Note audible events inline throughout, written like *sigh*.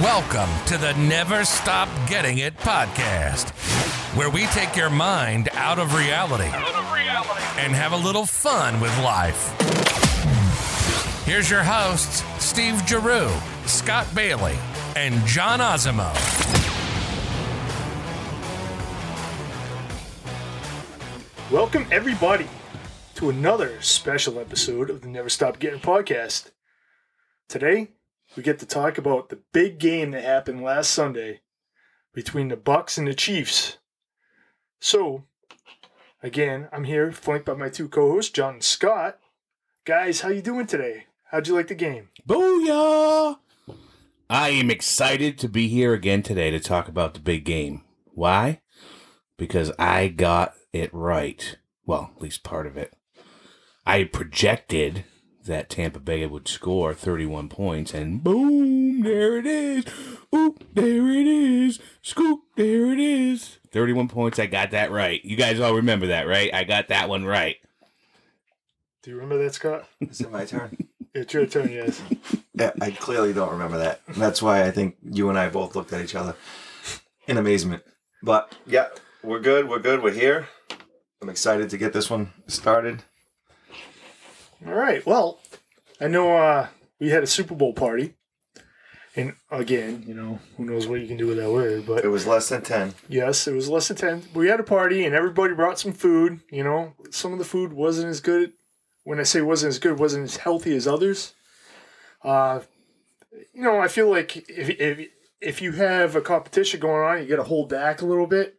Welcome to the Never Stop Getting It podcast, where we take your mind out of reality, and have a little fun with life. Here's your hosts, Steve Giroux, Scott Bailey, and John Osimo. Welcome, everybody, to another special episode of the Never Stop Getting podcast. Today, we get to talk about the big game that happened last Sunday between the Bucs and the Chiefs. So, again, I'm here flanked by my two co-hosts, John and Scott. Guys, how you doing today? How'd you like the game? Booyah! I am excited to be here again today to talk about the big game. Why? Because I got it right. Well, at least part of it. I projected that Tampa Bay would score 31 points, and boom, there it is. Oop, there it is. Scoop, there it is. 31 points. I got that right. You guys all remember that, right? I got that one right. Do you remember that, Scott? Is it my turn? *laughs* It's your turn, yes. yeah, I clearly don't remember that. That's why I think you and I both looked at each other in amazement. But yeah, we're good. We're good. We're here. I'm excited to get this one started. All right. Well, I know uh, we had a Super Bowl party. And again, you know, who knows what you can do with that word, but It was less than 10. Yes, it was less than 10. We had a party and everybody brought some food. You know, some of the food wasn't as good. When I say wasn't as good, wasn't as healthy as others. Uh, you know, I feel like if, if, if you have a competition going on, you got to hold back a little bit.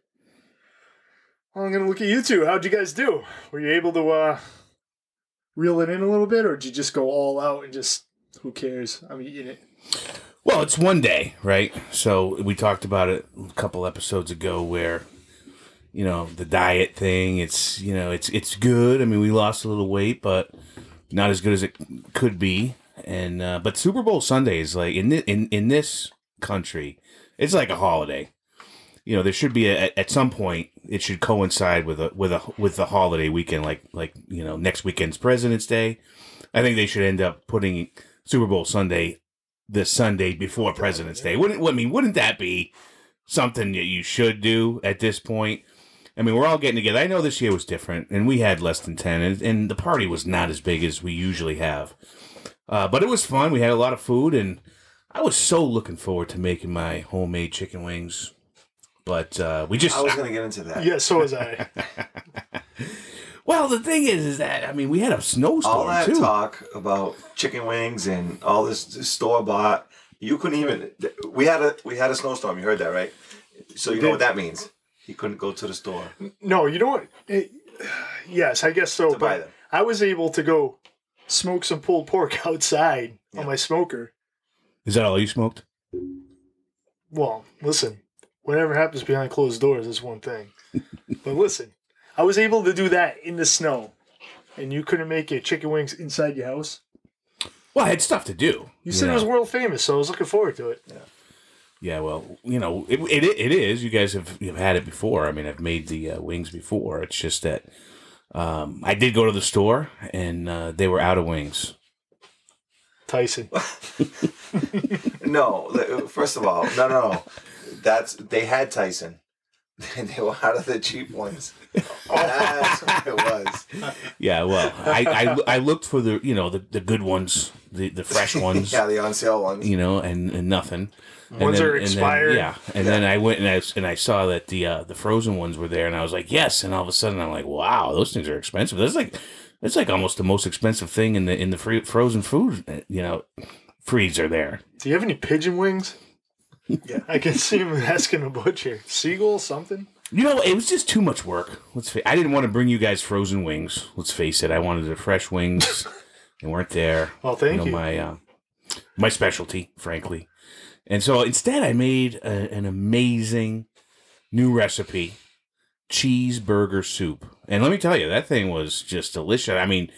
Well, I'm going to look at you two. How'd you guys do? Were you able to uh, reel it in a little bit or did you just go all out and just, who cares? I mean, you know, Well, it's one day, right? So we talked about it a couple episodes ago where you know, the diet thing, it's, you know, it's it's good. I mean, we lost a little weight, but not as good as it could be. And uh, but Super Bowl Sunday is like in in in this country, it's like a holiday. You know, there should be a, at some point it should coincide with a with a with the holiday weekend like like, you know, next weekend's President's Day. I think they should end up putting Super Bowl Sunday the Sunday before President's Day. Wouldn't I mean? Wouldn't that be something that you should do at this point? I mean, we're all getting together. I know this year was different, and we had less than ten, and, and the party was not as big as we usually have. Uh, but it was fun. We had a lot of food, and I was so looking forward to making my homemade chicken wings. But uh, we just I was going to get into that. yeah, so was I. *laughs* *laughs* well, the thing is, is that I mean, we had a snowstorm. All that too. talk about chicken wings and all this store bought, you couldn't even. We had a we had a snowstorm. You heard that, right? So you know what that means. He couldn't go to the store. No, you know what? It, yes, I guess so. To buy but them. I was able to go smoke some pulled pork *laughs* outside on my smoker. Is that all you smoked? Well, listen, whatever happens behind closed doors is one thing. *laughs* but listen, I was able to do that in the snow, and you couldn't make your chicken wings inside your house. Well, I had stuff to do. You said know? it was world famous, so I was looking forward to it. Yeah, Yeah, well, you know, it, it it is. You guys have you've had it before. I mean, I've made the uh, wings before. It's just that um, I did go to the store and uh, they were out of wings. Tyson. *laughs* No, first of all, no, no, no. That's they had Tyson. *laughs* they were out of the cheap ones. That's what it was. Yeah, well, I, I, I looked for the you know the, the good ones, the, the fresh ones, *laughs* Yeah, the on sale ones. you know, and, and nothing. And Ones then- are and then- expired. yeah, and then I went and I and I saw that the uh, the frozen ones were there, and I was like, yes. And all of a sudden, I'm like, wow, those things are expensive. That's like that's like almost the most expensive thing in the in the free, frozen food, you know, freezer there. Do you have any pigeon wings? Yeah. I can see him asking a butcher. Seagull, something? You know, it was just too much work. Let's. Fa- I didn't want to bring you guys frozen wings. Let's face it. I wanted the fresh wings. *laughs* they weren't there. Well, thank know, you. My uh, my specialty, frankly. And so instead, I made a, an amazing new recipe: cheeseburger soup. And let me tell you, that thing was just delicious. I mean,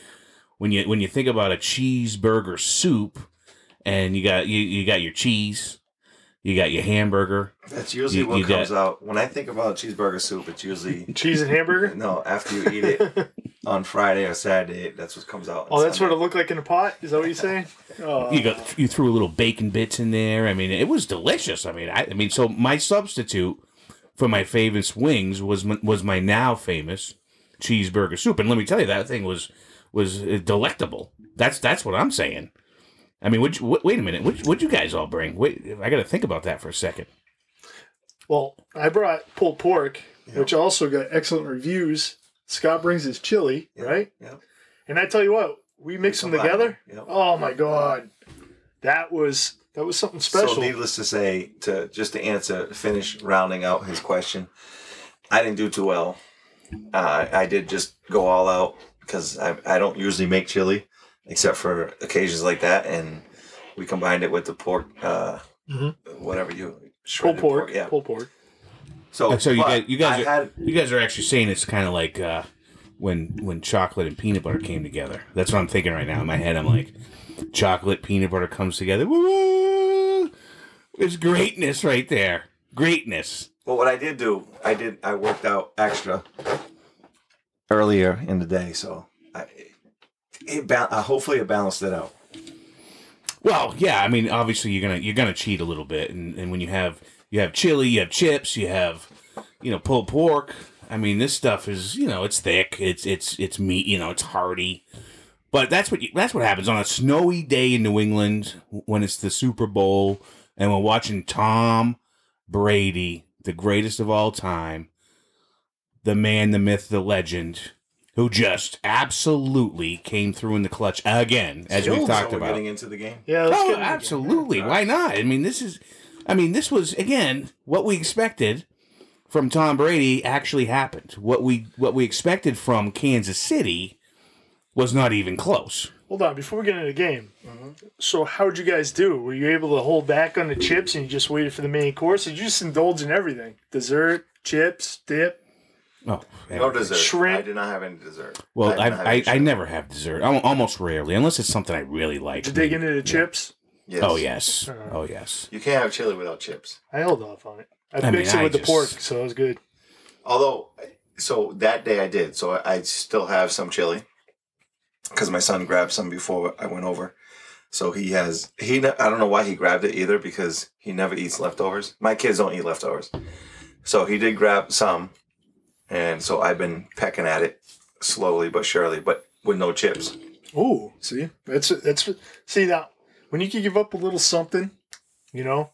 when you when you think about a cheeseburger soup, and you got you, you got your cheese, You got your hamburger. That's usually You- what you comes got- out when I think about cheeseburger soup. It's usually *laughs* Cheese and hamburger. no after you eat it *laughs* on Friday or Saturday. That's what comes out. on Oh, that's what it Sunday. looked like in a pot. Is that what you're saying? Oh, *laughs* You got you threw a little bacon bits in there. I mean, it was delicious. I mean, I, I mean, so my substitute for my famous wings was m- was my now famous cheeseburger soup, and let me tell you, that thing was was uh, delectable. That's that's what I'm saying. I mean, would you, wait, wait a minute, what would you guys all bring? Wait, I got to think about that for a second. Well, I brought pulled pork, which also got excellent reviews. Scott brings his chili, Yeah, right? Yep. And I tell you what, we mixed them together. them, yep. Oh my god, that was that was something special. So special. needless to say, to just to answer, finish rounding out his question, I didn't do too well. Uh, I did just go all out because I, I don't usually make chili except for occasions like that, and we combined it with the pork, uh, Mhm. whatever you pulled shredded pork, yeah. pulled pork. So, So you guys, you guys, I are, had you guys are actually saying it's kind of like uh, when when chocolate and peanut butter came together. That's what I'm thinking right now in my head. I'm like, chocolate peanut butter comes together. Woo! It's greatness right there. Greatness. Well, what I did do, I did, I worked out extra earlier in the day, so I, it ba- uh, hopefully it balanced it out. Well, yeah. I mean, obviously you're gonna you're gonna cheat a little bit, and, and when you have you have chili, you have chips, you have you know pulled pork. I mean, this stuff is you know it's thick, it's it's it's meat, you know, it's hearty. But that's what you, that's what happens on a snowy day in New England when it's the Super Bowl and we're watching Tom Brady, the greatest of all time, the man, the myth, the legend, who just absolutely came through in the clutch again, as we've Still, talked so we're about. getting into the game. Yeah, let's Oh, get into it. absolutely. Why not? I mean, this is, I mean, this was again what we expected from Tom Brady actually happened. What we what we expected from Kansas City was not even close. Hold on, before we get into the game. Mm-hmm. So, how'd you guys do? Were you able to hold back on the chips and you just waited for the main course? Or did you just indulge in everything? Dessert, chips, dip. Oh, No dessert. Shrimp. I did not have any dessert. Well, did I I, I, never have dessert. Al- Almost rarely, unless it's something I really like. Did you dig into the chips? Yes. Oh yes. Uh-huh. Oh yes. You can't have chili without chips. I held off on it. I, I mean, mixed it I with the just- pork, so it was good. Although, so that day I did. So I I still have some chili because my son grabbed some before I went over. So he has he. I don't know why he grabbed it either because he never eats leftovers. My kids don't eat leftovers. So he did grab some, and so I've been pecking at it slowly but surely, but with no chips. Ooh, see, that's that's see now when you can give up a little something, you know,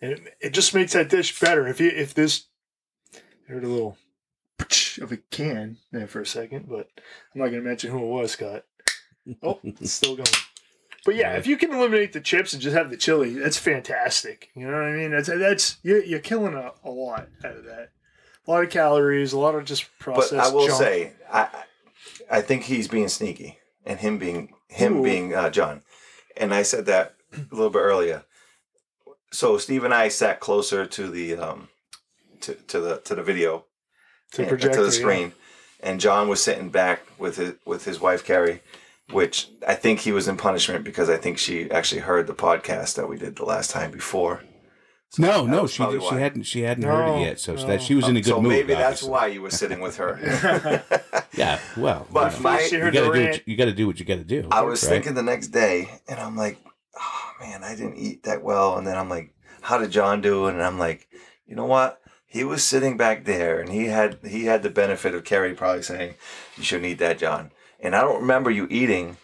and it, it just makes that dish better. If you if this I heard a little of a can there for a second, but I'm not gonna mention who it was, Scott. Oh, it's still going. But yeah, if you can eliminate the chips and just have the chili, that's fantastic. You know what I mean? That's that's you're, you're killing a, a lot out of that. A lot of calories, a lot of just processed. But I will junk. say, I I- think he's being sneaky, and him being him Ooh. being uh, John. And I said that a little bit earlier. So Steve and I sat closer to the um, to, to the to the video to and- project to the screen, and John was sitting back with his with his wife Carrie, which I think he was in punishment because I think she actually heard the podcast that we did the last time before. So No, that no, she probably she why. hadn't she hadn't heard it yet, so no. that she was in a good so mood. maybe that's obviously. why you were sitting with her. *laughs* Yeah, well, But you, know, my- She you heard gotta do what you, you gotta do what you gotta do. I was right? thinking the next day, and I'm like, oh man, I didn't eat that well. And then I'm like, how did John do? And I'm like, you know what? He was sitting back there, and he had he had the benefit of Carrie probably saying, you shouldn't eat that, John. And I don't remember you eating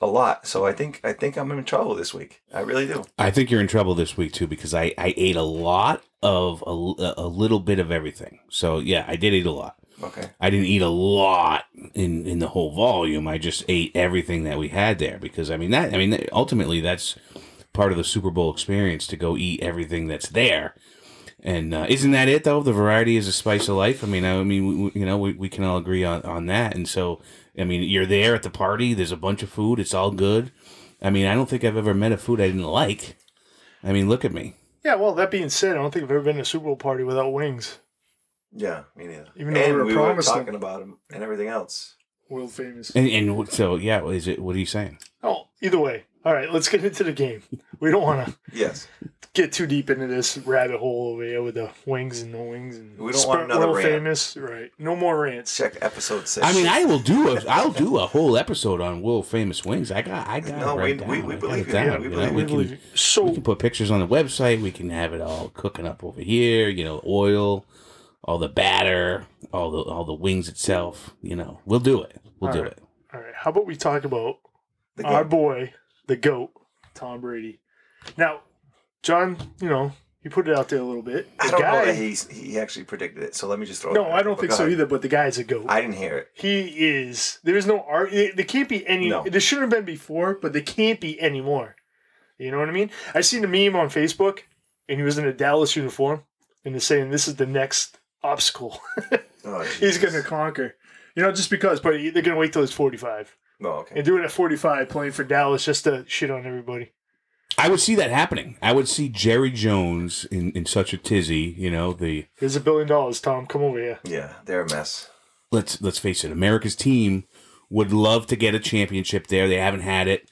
a lot, so I think I think I'm in trouble this week. I really do. I think you're in trouble this week too because I, I ate a lot of a, a little bit of everything. So yeah, I did eat a lot. Okay. I didn't eat a lot in in the whole volume. I just ate everything that we had there because I mean that I mean ultimately that's part of the Super Bowl experience to go eat everything that's there. And uh, isn't that it though? The variety is a spice of life. I mean, I mean, we, you know, we, we can all agree on, on that. And so, I mean, you're there at the party. There's a bunch of food. It's all good. I mean, I don't think I've ever met a food I didn't like. I mean, look at me. Yeah, well, that being said, I don't think I've ever been to a Super Bowl party without wings. Yeah, me neither. Even though we and were we were promised them. talking about him and everything else. World famous. And, and so, yeah, what is it? What are you saying? Oh, either way, All right, let's get into the game. We don't want to Yes. get too deep into this rabbit hole over here with the wings and no wings and We don't want another world rant. famous. Right, no more rants. Check episode six. I mean, I will do a I'll do a whole episode on world famous wings. I got I got No, it right we- we- down. we I got believe it you. down, Yeah, we believe we I can believe you. we can put pictures on the website. We can have it all cooking up over here. You know, oil, all the batter, all the all the wings itself. You know, we'll do it. We'll do right. it. all right, how about we talk about our boy, the goat, Tom Brady. Now, John, you know he put it out there a little bit. I don't guy, know that he's he actually predicted it. So let me just throw. no, I don't think so either. But the guy's a goat. I didn't hear it. He is. There is no art. There can't be any. No. There shouldn't have been before, but there can't be anymore. You know what I mean? I seen a meme on Facebook, and he was in a Dallas uniform, and they're saying this is the next obstacle *laughs* Oh, he's going to conquer. You know, just because, but they're going to wait till he's forty-five Oh, okay. and do it at forty-five, playing for Dallas just to shit on everybody. I would see that happening. I would see Jerry Jones in, in such a tizzy. You know, the Here's a billion dollars, Tom. Come over here. Yeah, they're a mess. let's let's face it, America's team would love to get a championship there. They haven't had it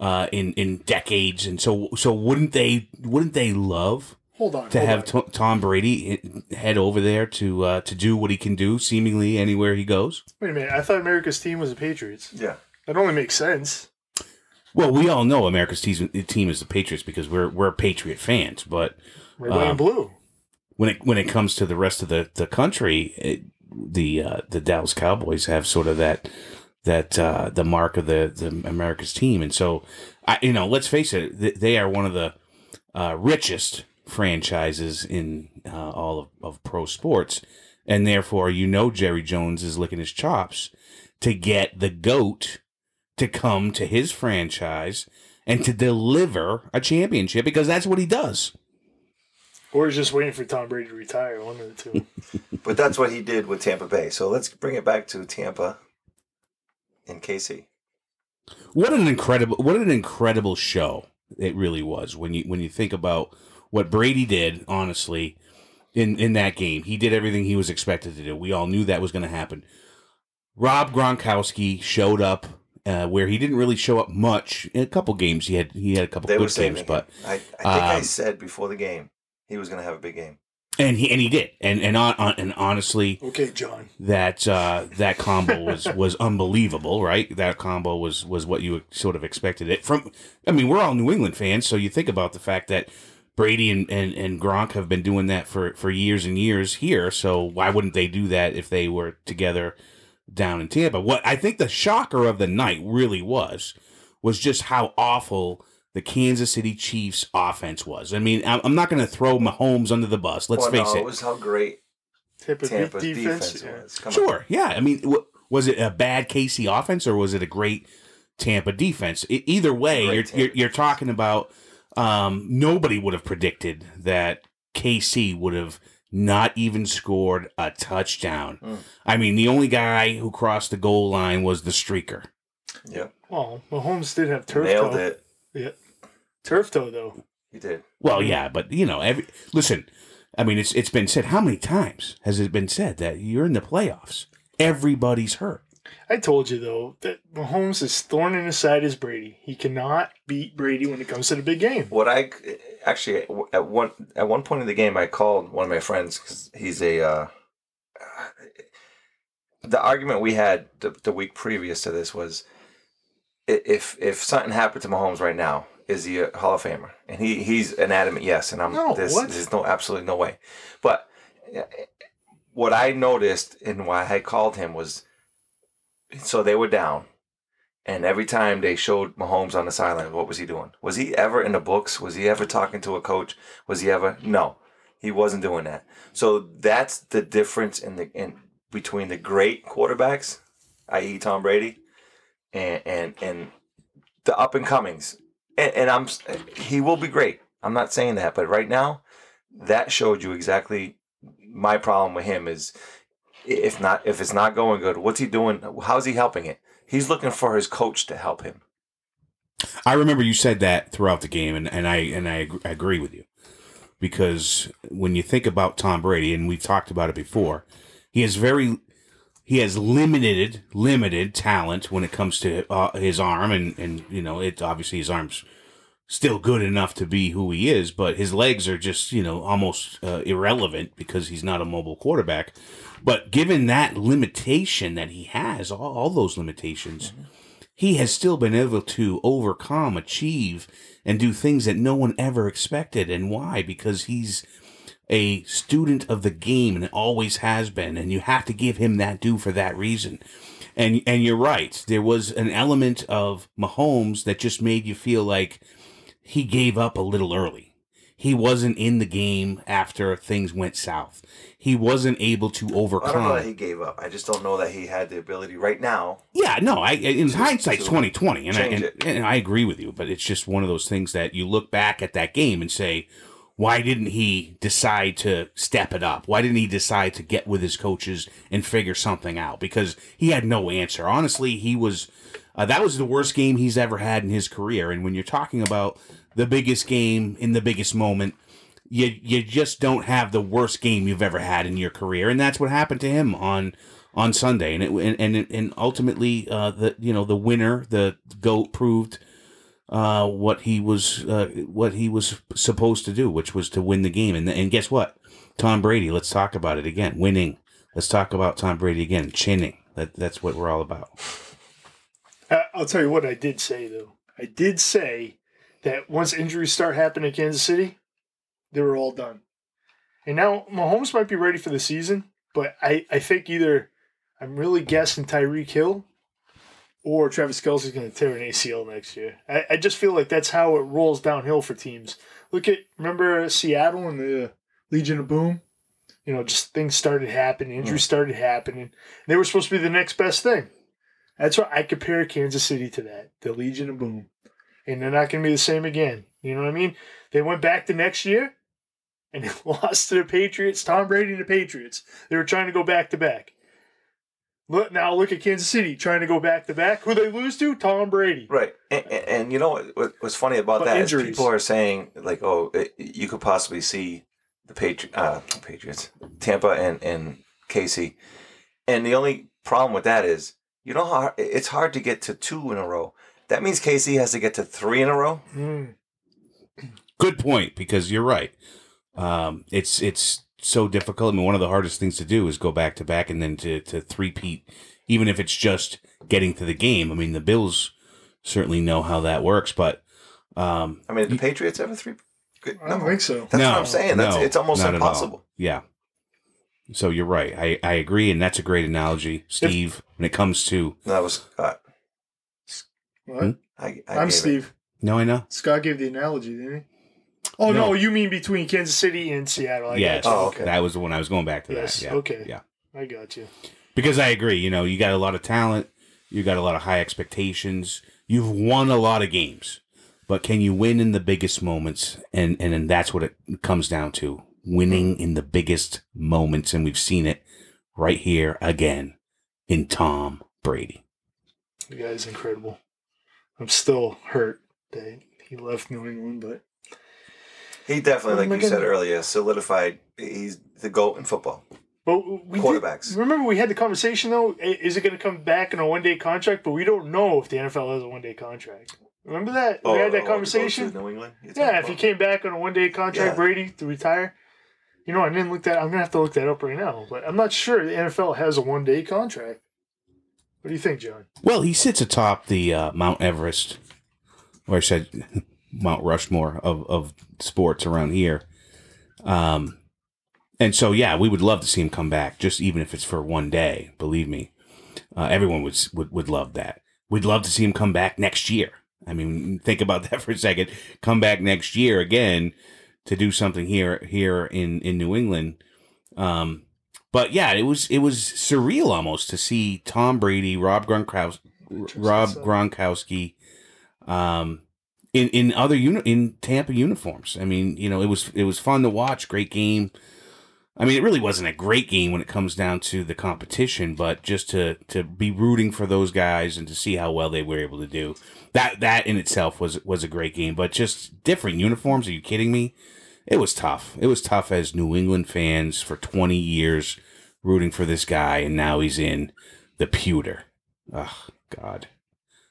uh, in in decades, and so so wouldn't they wouldn't they love Hold on. to hold have on. Tom Tom Brady head over there to uh, to do what he can do, seemingly anywhere he goes? Wait a minute. I thought America's team was the Patriots. Yeah. That only makes sense. Well, we all know America's team, team is the Patriots because we're we're Patriot fans, but Red, white, Um, and blue. when it when it comes to the rest of the the country, it, the uh, the Dallas Cowboys have sort of that that uh, the mark of the the America's team, and so I you know let's face it, they are one of the uh, richest franchises in uh, all of, of pro sports, and therefore you know Jerry Jones is licking his chops to get the goat to come to his franchise and to deliver a championship because that's what he does. Or he's just waiting for Tom Brady to retire. One of the two. *laughs* But that's what he did with Tampa Bay. So let's bring it back to Tampa and KC. What an incredible what an incredible show it really was when you when you think about what Brady did, honestly, in in that game. He did everything he was expected to do. We all knew that was going to happen. Rob Gronkowski showed up uh, where he didn't really show up much. In a couple games, he had he had a couple They good games, him. but I, I think I um, said before the game he was going to have a big game. and he and he did, and and on, on, and honestly, Okay, John. that uh, *laughs* that combo was was unbelievable, right? That combo was was what you sort of expected it from. I mean, we're all New England fans, so you think about the fact that Brady and, and, and Gronk have been doing that for, for years and years here. So why wouldn't they do that if they were together down in Tampa? What I think the shocker of the night really was was just how awful the Kansas City Chiefs offense was. I mean, I'm I'm not going to throw Mahomes under the bus. Let's oh, well, face no, it. it was how great Tampa Tampa's defense. defense, yeah. was. Come on. Sure. Yeah. I mean, w- was it a bad KC offense or was it a great Tampa defense? E- either way, Great you're, Tampa you're you're talking about um, nobody would have predicted that KC would have not even scored a touchdown. Mm. I mean, the only guy who crossed the goal line was the streaker. Yep. Well, Mahomes did have turf Nailed toe. it. Yeah. Turf toe though. He did. Well, yeah, but you know, every listen. I mean, it's it's been said. How many times has it been said that you're in the playoffs? Everybody's hurt. I told you though that Mahomes is thorn in his side is Brady. He cannot beat Brady when it comes to the big game. What I actually at one at one point in the game, I called one of my friends because he's a. Uh, the argument we had the, the week previous to this was, if if something happened to Mahomes right now, is he a Hall of Famer? And he he's an adamant yes, and I'm No, what? there's no absolutely no way. But uh, what I noticed and why I called him was, so they were down. And every time they showed Mahomes on the sideline, what was he doing? Was he ever in the books? Was he ever talking to a coach? Was he ever? No, he wasn't doing that. So that's the difference in the in between the great quarterbacks, i.e., Tom Brady, and and and the up and comings. And, and I'm he will be great. I'm not saying that, but right now, that showed you exactly my problem with him is if not if it's not going good, what's he doing? How's he helping it? He's looking for his coach to help him. I remember you said that throughout the game, and, and I and I ag- agree with you because when you think about Tom Brady, and we've talked about it before, he has very he has limited limited talent when it comes to uh, his arm, and and you know it obviously his arm's still good enough to be who he is, but his legs are just you know almost uh, irrelevant because he's not a mobile quarterback. But given that limitation that he has, all, all those limitations, he has still been able to overcome, achieve, and do things that no one ever expected. And why? Because he's a student of the game and always has been, and you have to give him that due for that reason. And and you're right. There was an element of Mahomes that just made you feel like he gave up a little early. He wasn't in the game after things went south. He wasn't able to overcome. I don't know that he gave up. I just don't know that he had the ability right now. Yeah, no, I in to twenty twenty, and I, and, and I agree with you. But it's just one of those things that you look back at that game and say, why didn't he decide to step it up? Why didn't he decide to get with his coaches and figure something out? Because he had no answer. Honestly, he was. Uh, that was the worst game he's ever had in his career. And when you're talking about the biggest game in the biggest moment, you you just don't have the worst game you've ever had in your career, and that's what happened to him on on Sunday. And it and and, and ultimately, uh, the you know the winner, the goat, proved uh, what he was uh, what he was supposed to do, which was to win the game. And and guess what? Tom Brady. Let's talk about it again. Winning. Let's talk about Tom Brady again. Chinning. That that's what we're all about. Uh, I'll tell you what I did say though. I did say that once injuries start happening in Kansas City, they were all done. And now Mahomes might be ready for the season, but I, I think either I'm really guessing Tyreek Hill or Travis Kelce's going to tear an ACL next year. I, I just feel like that's how it rolls downhill for teams. Look at remember Seattle and the Legion of Boom. You know, just things started happening, injuries started happening. They were supposed to be the next best thing. That's why I compare Kansas City to that, the Legion of Boom. And they're not going to be the same again. You know what I mean? They went back the next year and they *laughs* lost to the Patriots, Tom Brady and the Patriots. They were trying to go back to back. Look now, look at Kansas City trying to go back to back. Who they lose to? Tom Brady. Right, and, and, and you know what, what what's funny about But that is people are saying like, oh, it, you could possibly see the Patri- uh, Patriots, Tampa, and and KC, and the only problem with that is you know how it's hard to get to two in a row. That means KC has to get to three in a row. Mm. Good point, because you're right. Um, it's it's so difficult. I mean, one of the hardest things to do is go back to back and then to to three-peat, even if it's just getting to the game. I mean, the Bills certainly know how that works, but um, I mean, did the Patriots ever three? Good- I don't think so. That's no, what I'm saying. That's no, it's almost not at all. impossible. Yeah. So you're right. I, I agree, and that's a great analogy, Steve. when it comes to That was Scott. What? Hmm? I, I I'm gave it. Steve. no, I know. Scott gave the analogy, didn't he? Oh no, No. you mean between Kansas City and Seattle? I yes. Oh, okay. that was the one I was going back to. Yes, that. Yeah. okay. Yeah. I got you. because I agree. You know, you got a lot of talent, you got a lot of high expectations. You've won a lot of games, but can you win in the biggest moments? And and, and that's what it comes down to: winning in the biggest moments. And we've seen it right here again in Tom Brady. The guy's incredible. I'm still hurt that he left New England, but He definitely, Oh like you said earlier, solidified. He's the goat in football. but we did- Quarterbacks. remember we had the conversation though. Is it going to come back in a one day contract? But we don't know if the NFL has a one day contract. Remember that we oh, had that oh, oh conversation. New England. You're Yeah, talking if he came back on a one day contract, Yeah. Brady to retire. You know, I didn't look that. I'm gonna have to look that up right now, but I'm not sure the NFL has a one day contract. What do you think, John? Well, he sits atop the uh, Mount Everest, or I said *laughs* Mount Rushmore of, of sports around here. Um, and so, yeah, we would love to see him come back, just even if it's for one day. Believe me, uh, everyone would, would would love that. We'd love to see him come back next year. I mean, think about *laughs* that for a second. Come back next year again to do something here here in in New England. Um, but yeah, it was it was surreal almost to see Tom Brady, Rob Gronkowski, Rob Gronkowski, um, in in other uni- in Tampa uniforms. I mean, you know, it was it was fun to watch. Great game. I mean, it really wasn't a great game when it comes down to the competition, but just to to be rooting for those guys and to see how well they were able to do that that in itself was was a great game. But just different uniforms. Are you kidding me? It was tough. It was tough as New England fans for 20 years rooting for this guy, and now he's in the pewter. Oh God,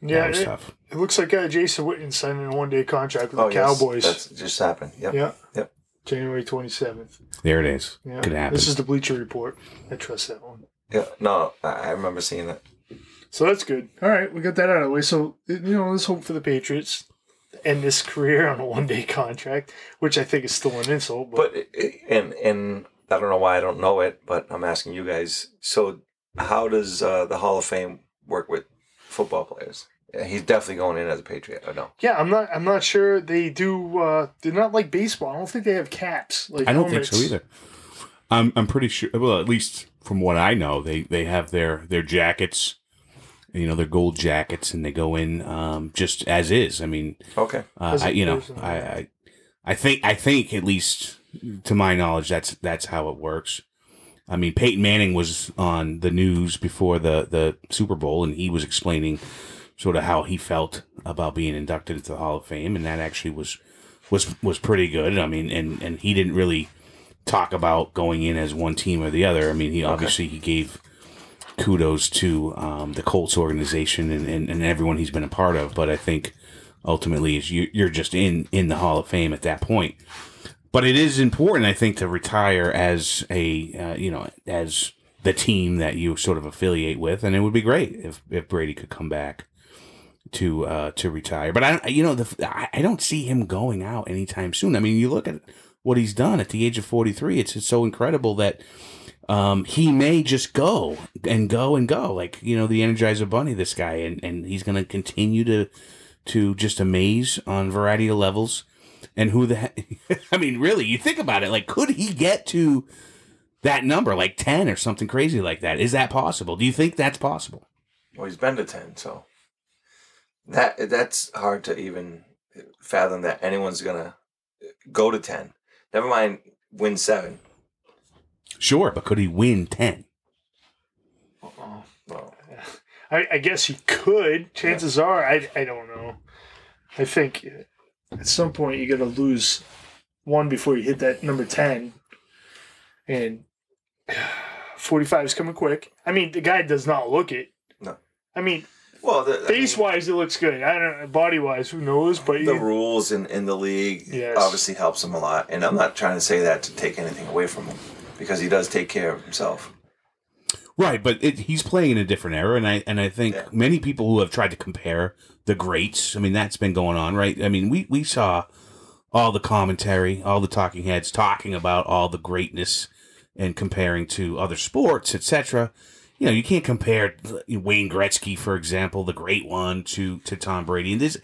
Yeah, it, tough. it looks like uh, Jason Witten signing a one day contract with Oh, the yes, Cowboys. That's just happened. Yep. yeah. Yep. January 27th. There it is. Yeah. Could happen. This is the Bleacher Report. I trust that one. Yeah. No, I, I remember seeing that. So that's good. All right, we got that out of the way. So you know, let's hope for the Patriots to end this *laughs* career on a one-day contract, which I think is still an insult. But, But it- it- and and I don't know why I don't know it, but I'm asking you guys. So how does uh, the Hall of Fame work with football players? Yeah, he's definitely going in as a Patriot. I know. yeah, I'm not. I'm not sure they do. Uh, they're not like baseball. I don't think they have caps. Like I don't helmets. think so either. I'm I'm pretty sure. Well, at least from what I know, they they have their their jackets, you know, their gold jackets, and they go in um, just as is. I mean, Okay. uh, As a I, you know, I. I I think I think at least to my knowledge, that's that's how it works. I mean, Peyton Manning was on the news before the the Super Bowl, and he was explaining sort of how he felt about being inducted into the Hall of Fame, and that actually was was was pretty good. I mean, and and he didn't really talk about going in as one team or the other. I mean, he obviously he gave kudos to um, the Colts organization and, and, and everyone he's been a part of. But I think ultimately is you, you're just in in the Hall of Fame at that point. But it is important, I think, to retire as a uh, you know as the team that you sort of affiliate with, and it would be great if if Brady could come back to uh, to retire. But I, you know, the, I don't see him going out anytime soon. I mean, you look at what he's done at the age of forty three. It's, it's so incredible that um, he may just go and go and go, like you know, the Energizer Bunny. This guy, and and he's going to continue to to just amaze on variety of levels. And who the? *laughs* I mean, really, you think about it. Like, could he get to that number, like ten or something crazy like that? Is that possible? Do you think that's possible? Well, he's been to ten, so that that's hard to even fathom that anyone's gonna go to ten. Never mind win seven. Sure, but could he win ten? Uh-oh. Well, I, I guess he could. Chances are, I, I don't know. I think at some point you got to lose one before you hit that number 10. And *sighs* 45 is coming quick. I mean, the guy does not look it. No. I mean, well, the, I face mean, wise, it looks good. I don't know. Body wise, who knows? But the you- rules in, in the league Yes. obviously helps him a lot, and I'm not trying to say that to take anything away from him because he does take care of himself. Right, but it, he's playing in a different era, and I and I think Yeah. many people who have tried to compare the greats. I mean, that's been going on, right? I mean, we we saw all the commentary, all the talking heads talking about all the greatness and comparing to other sports, etc. You know, you can't compare Wayne Gretzky, for example, the great one, to to Tom Brady. And there's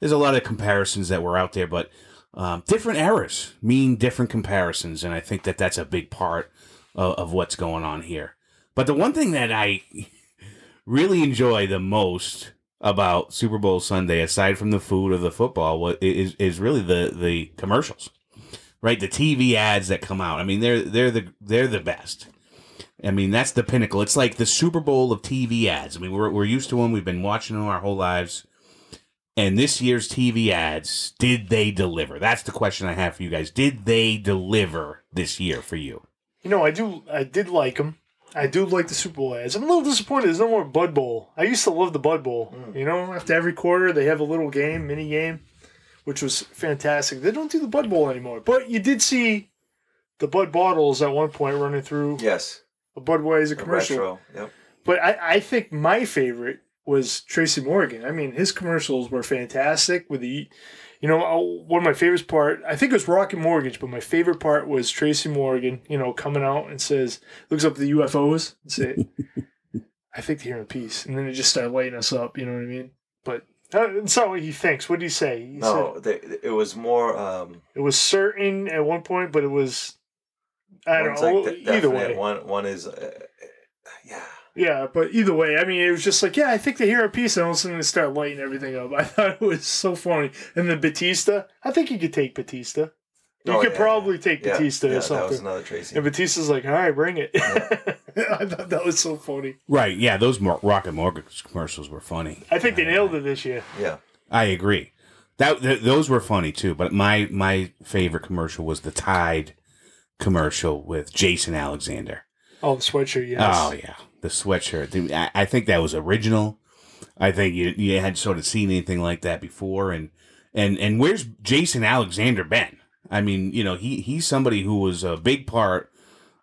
there's a lot of comparisons that were out there, but um, different eras mean different comparisons, and I think that that's a big part of, of what's going on here. But the one thing that I *laughs* really enjoy the most about Super Bowl Sunday, aside from the food or the football, what is is really the the commercials, right? The TV ads that come out. I mean, they're they're the they're the best. I mean, that's the pinnacle. It's like the Super Bowl of TV ads. I mean, we're we're used to them. We've been watching them our whole lives. And this year's TV ads, did they deliver? That's the question I have for you guys. Did they deliver this year for you? You know, I do. I did like them. I do like the Super Bowl ads. I'm a little disappointed. There's no more Bud Bowl. I used to love the Bud Bowl. Mm. You know, after every quarter they have a little game, mini game, which was fantastic. They don't do the Bud Bowl anymore. But you did see the Bud bottles at one point running through Yes, a Budweiser commercial. retro. Yep. But I, I think my favorite was Tracy Morgan. I mean, his commercials were fantastic with the, you know, uh, one of my favorite part. I think it was Rocket Mortgage, but my favorite part was Tracy Morgan. You know, coming out and says, looks up the UFOs and say, *laughs* "I think they're in peace," and then it just started lighting us up. You know what I mean? But uh, it's not what he thinks. What did he say? He No, said they, it was more. Um, it was certain at one point, but it was. I don't know. like de- either definite, way, One one is. Uh, yeah. Yeah, but either way, I mean, it was just like, yeah, I think they hear a piece, and all of a sudden they start lighting everything up. *laughs* I thought it was so funny. And then Batista, I think you could take Batista. You Oh, could yeah, probably take Yeah, Batista yeah, or That was another Tracy. And Batista's like, all right, bring it. *laughs* I thought that was so funny. Right. Yeah, those Mor- Rocket Mortgage commercials were funny. I think they nailed it this year. yeah. I agree. That th- those were funny too. But my my favorite commercial was the Tide commercial with Jason Alexander. Oh, the sweatshirt, yes. Oh yeah, the sweatshirt. I, I think that was original. I think you you had sort of seen anything like that before, and and and where's Jason Alexander been? I mean, you know, he he's somebody who was a big part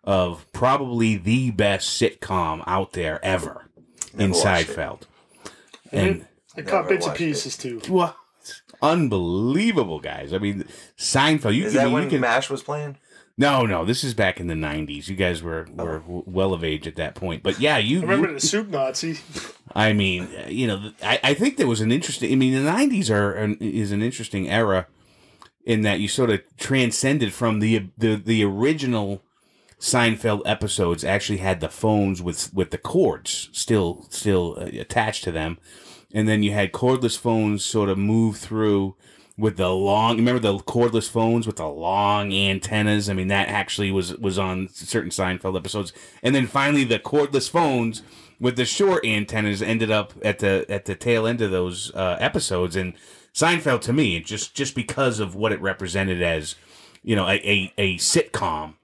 of probably the best sitcom out there ever in Never watched. Seinfeld, and I caught bits and watched it. pieces too. what unbelievable guys. I mean, Seinfeld. You Is can that you when can Mash was playing? No no. This is back in the '90s. You guys were were Oh. well of age at that point, but yeah, you I remember you- the soup Nazi. *laughs* I mean, you know, I, I think there was an interesting. I mean, the '90s are an, is an interesting era in that you sort of transcended from the the the original Seinfeld episodes. Actually, had the phones with with the cords still still uh, attached to them, and then you had cordless phones sort of move through with the long. Remember the cordless phones with the long antennas? I mean, that actually was was on certain Seinfeld episodes, and then finally the cordless phones with the short antennas ended up at the at the tail end of those uh, episodes. And Seinfeld, to me, just just because of what it represented as, you know, a, a, a sitcom,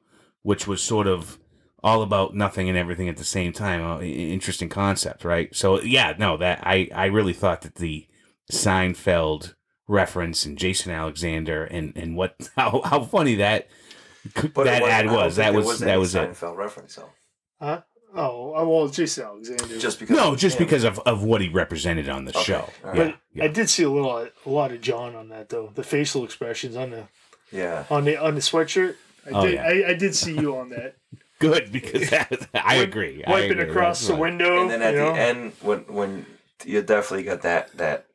which was sort of all about nothing and everything at the same time. Uh, interesting concept, right? So yeah, no, that I I really thought that the Seinfeld reference and Jason Alexander and and what *laughs* how how funny that But that wasn't- ad I don't was. That was that was it. Seinfeld reference though. Huh? Oh, oh, well, Jason Alexander. Just because. No, just him. because of, of what he represented on the Okay, show. all right. Yeah, but yeah. I did see a little, a lot of John on that though. The facial expressions on the Yeah. on the on the sweatshirt. I Oh, did. yeah. I, I did see you on that. *laughs* good because that, I agree. I Wiping agree. across That's the right. window. And then at you the know? end, when when you definitely got that that.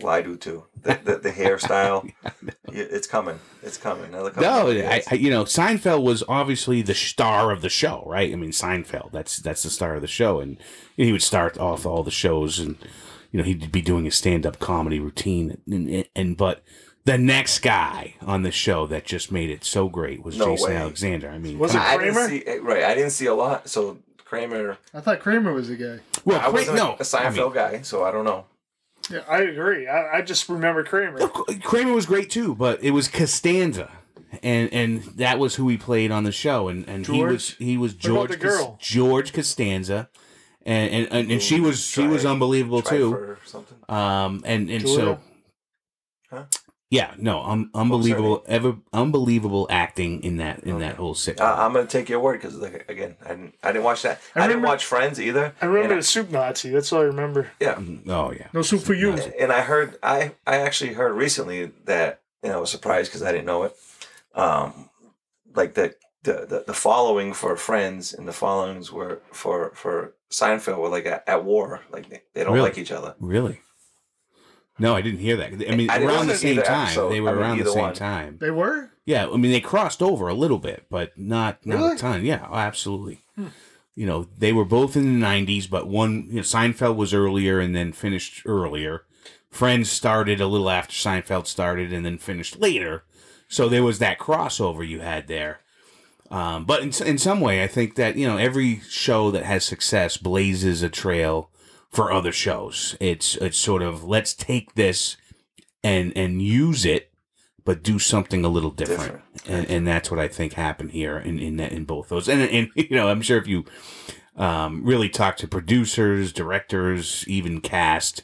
Well, I do too. The, the, the hairstyle, *laughs* You- it's coming. It's coming. Another couple No, I. I, you know, Seinfeld was obviously the star of the show, right? I mean, Seinfeld, that's that's the star of the show, and he would start off all the shows, and you know, he'd be doing his stand-up comedy routine, and, and, and but the next guy on the show that just made it so great was No Jason way. Alexander. I mean, Was it on. I didn't Kramer? see right. I didn't see a lot. So Kramer, I thought Kramer was the guy. well, I Cra- wasn't no, a Seinfeld I mean, guy, so I don't know. Yeah, I agree. I, I just remember Kramer. Kramer was great too, but it was Costanza, and and that was who he played on the show, and and he was he was George the Cos- girl? George Costanza, and and, and, and she was she was unbelievable Try too. for something. Um, and and Julia? so, Huh? Yeah, no, um, unbelievable, ever unbelievable acting in that in that whole sitcom. Uh, I'm gonna take your word because, like, again, I didn't, I didn't watch that. I, I didn't watch Friends either. I remember And the soup Nazi. That's all I remember. yeah, oh yeah, No soup for you. and I heard, I, I actually heard recently that, and I was surprised because I didn't know it. Um, like the, the the the following for Friends and the followings were for for Seinfeld were like at, at war. Like they, they don't Really? like each other. really. No, I didn't hear that. I mean, I around the same time, episode. they were I mean, around the same one. time. They were. Yeah, I mean they crossed over a little bit, but not not a ton. Yeah, oh, absolutely. You know, they were both in the '90s, but one you know, Seinfeld was earlier and then finished earlier. Friends started a little after Seinfeld started and then finished later, so there was that crossover you had there. Um, but in in some way, I think that you know every show that has success blazes a trail for other shows. It's it's sort of let's take this and and use it, but do something a little different, and and that's what I think happened here in in that- in both those. And and *laughs* you know, I'm sure if you um, really talk to producers, directors, even cast,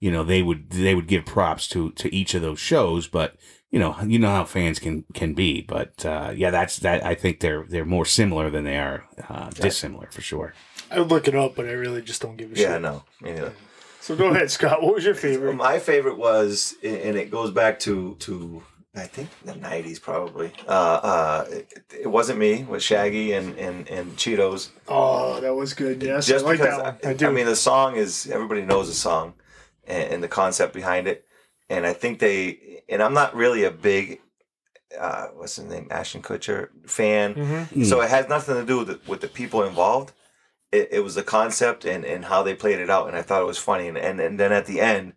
you know, they would they would give props to to each of those shows, but. You know, you know how fans can can be, but uh, yeah, that's that. I think they're they're more similar than they are uh, dissimilar for sure. I would look it up, but I really just don't give a shit. Yeah, no, me neither. So go ahead, Scott. What was your favorite? My favorite was, and it goes back to to I think the '90s probably. Uh, uh, it, it wasn't me with Shaggy and and and Cheetos. Oh, that was good. Yes, Just I like because that one. I, I do. mean, the song is everybody knows the song, and, and the concept behind it, and I think they. And I'm not really a big, uh, what's his name, Ashton Kutcher fan. hmm So it has nothing to do with the, with the people involved. It, it was the concept and, and how they played it out, and I thought it was funny. And, and, and then at the end,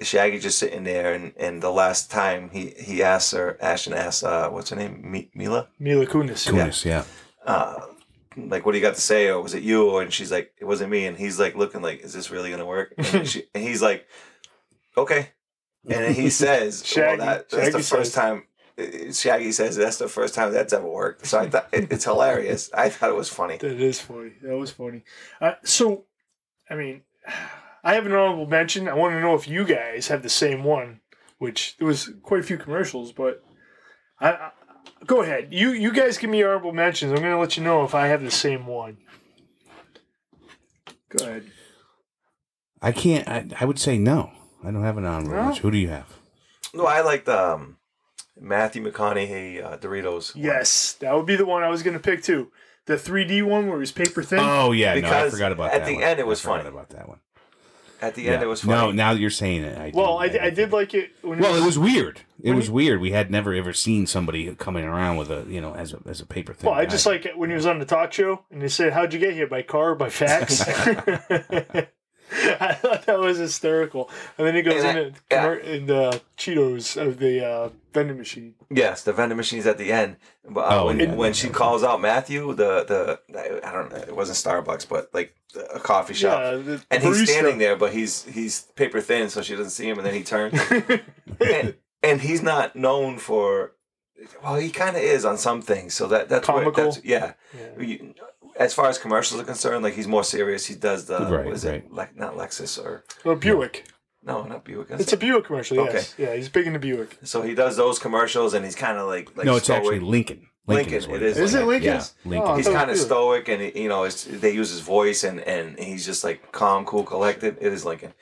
Shaggy just sitting there, and, and the last time he he asked her, Ashton asked, uh, what's her name, Mi- Mila, Mila Kunis. Kunis, yeah. uh, like, what do you got to say, or was it you? And she's like, it wasn't me. And he's like looking like, is this really gonna work? And, *laughs* she, and he's like, okay. And then he *laughs* says, Shaggy- well, that, that's Shaggy the first says- time Shaggy says that's the first time that's ever worked. So I thought it, it's hilarious. I thought it was funny. *laughs* That is funny. That was funny. Uh, so, I mean, I have an honorable mention. I want to know if you guys have the same one, which there was quite a few commercials, but I, I go ahead. You you guys give me honorable mentions. I'm going to let you know if I have the same one. Go ahead. I can't. I, I would say no. I don't have an honorable No? mention. Who do you have? No, I like the um, Matthew McConaughey uh, Doritos. one. Yes, that would be the one I was going to pick too. The 3D one where it was paper thin. Oh yeah, no, I Because forgot about at that. the one. end it was I forgot funny. about that one. At the Yeah. end, it was funny. No, now that you're saying it, I well, I, do- I did like it when Well, it was weird. It was he- weird. We had never ever seen somebody coming around with a you know as a as a paper thin. Well, I just like it when he was on the talk show and they said, "How'd you get here? By car or by fax?" *laughs* *laughs* *laughs* *laughs* I thought that was hysterical. And then he goes And I- in, the, commer- in the Cheetos of the uh, vending machine. Yes, the vending machines at the end. But uh, Oh, when, yeah, when she calls out Matthew, the the I don't know, it wasn't Starbucks, but like a coffee shop, Yeah, the and he's barista. standing there, but he's he's paper thin, so she doesn't see him, and then he turns, *laughs* and, and he's not known for. Well, he kind of is on some things, so that that's what Comical. that's yeah. Yeah. You- as far as commercials are concerned, like he's more serious. He does the Right, what is right. it? Le- not Lexus or Or Buick. no, not Buick. It's a Buick commercial. Yes. Yeah, he's big into Buick. so he does those commercials, and he's kind of like like no, it's stoic. actually Lincoln. Lincoln, is it is Is it Lincoln? Yeah, Lincoln. Oh, he's kind of stoic and you know it's, they use his voice and and he's just like calm cool collected it is lincoln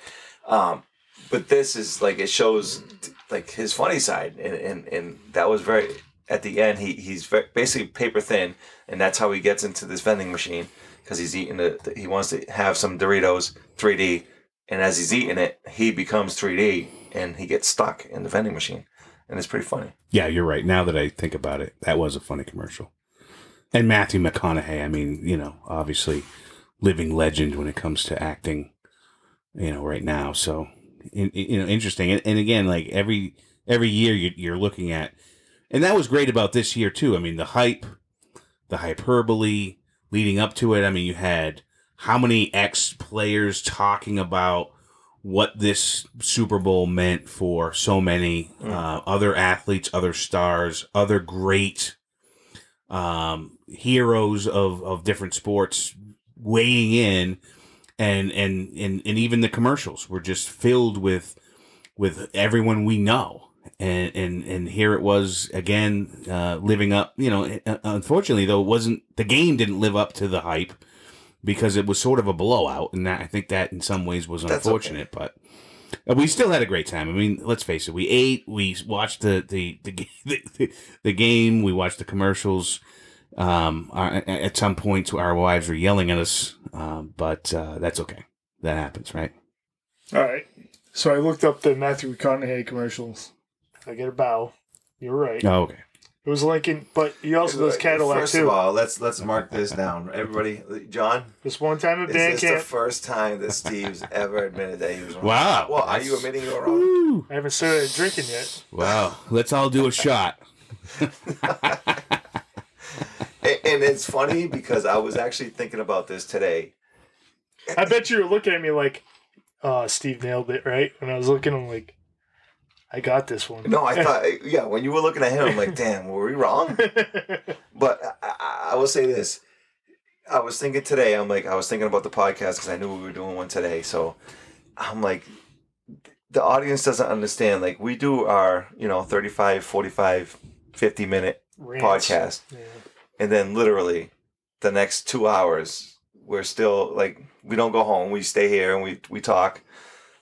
um but this is like it shows like his funny side and and, and that was very at the end he he's very, basically paper thin and that's how he gets into this vending machine because he's eating the he wants to have some doritos 3d and as he's eating it he becomes 3d and he gets stuck in the vending machine and it's pretty funny Yeah, you're right. Now that I think about it, that was a funny commercial. And Matthew McConaughey, I mean, you know, obviously living legend when it comes to acting, you know, right now. So, in, you know, interesting. And, and again, like every every year you, you're looking at, and that was great about this year too. I mean, the hype, the hyperbole leading up to it. I mean, you had how many ex players talking about what this Super Bowl meant for so many uh, other athletes, other stars, other great um, heroes of, of different sports weighing in, and, and and and even the commercials were just filled with with everyone we know. And, and and here it was again, uh, living up. You know, uh, unfortunately though, it wasn't the game didn't live up to the hype because it was sort of a blowout, and that I think that in some ways was unfortunate. But uh, we still had a great time. I mean, let's face it, we ate, we watched the the the, *laughs* the, the game, we watched the commercials. Um, our, at some points, our wives were yelling at us, um, but uh, that's okay. That happens, right? All right. So I looked up the Matthew McConaughey commercials. I get a bow. You're right. Oh, okay. It was Lincoln, but he also does Cadillac First too. of all, let's let's mark this down. Everybody, John, this one time at is band this the first time that Steve's *laughs* ever admitted that he was wrong? Wow. Well, are you admitting you're wrong? Woo. I haven't started drinking yet. Wow. Let's all do a shot. *laughs* *laughs* And, and it's funny because I was actually thinking about this today. I bet you were looking at me like, "Oh, Steve nailed it," right? When I was looking, I'm like, "I got this one." No, I thought, *laughs* yeah, when you were looking at him, I'm like, damn, were we wrong? *laughs* But I, I, I will say this. I was thinking today, I'm like, I was thinking about the podcast because I knew we were doing one today. So I'm like, the audience doesn't understand. Like, we do our, you know, 35, 45, 50 minute Rants. podcast. Yeah. And then literally the next two hours, we're still like, we don't go home. We stay here and we, we talk.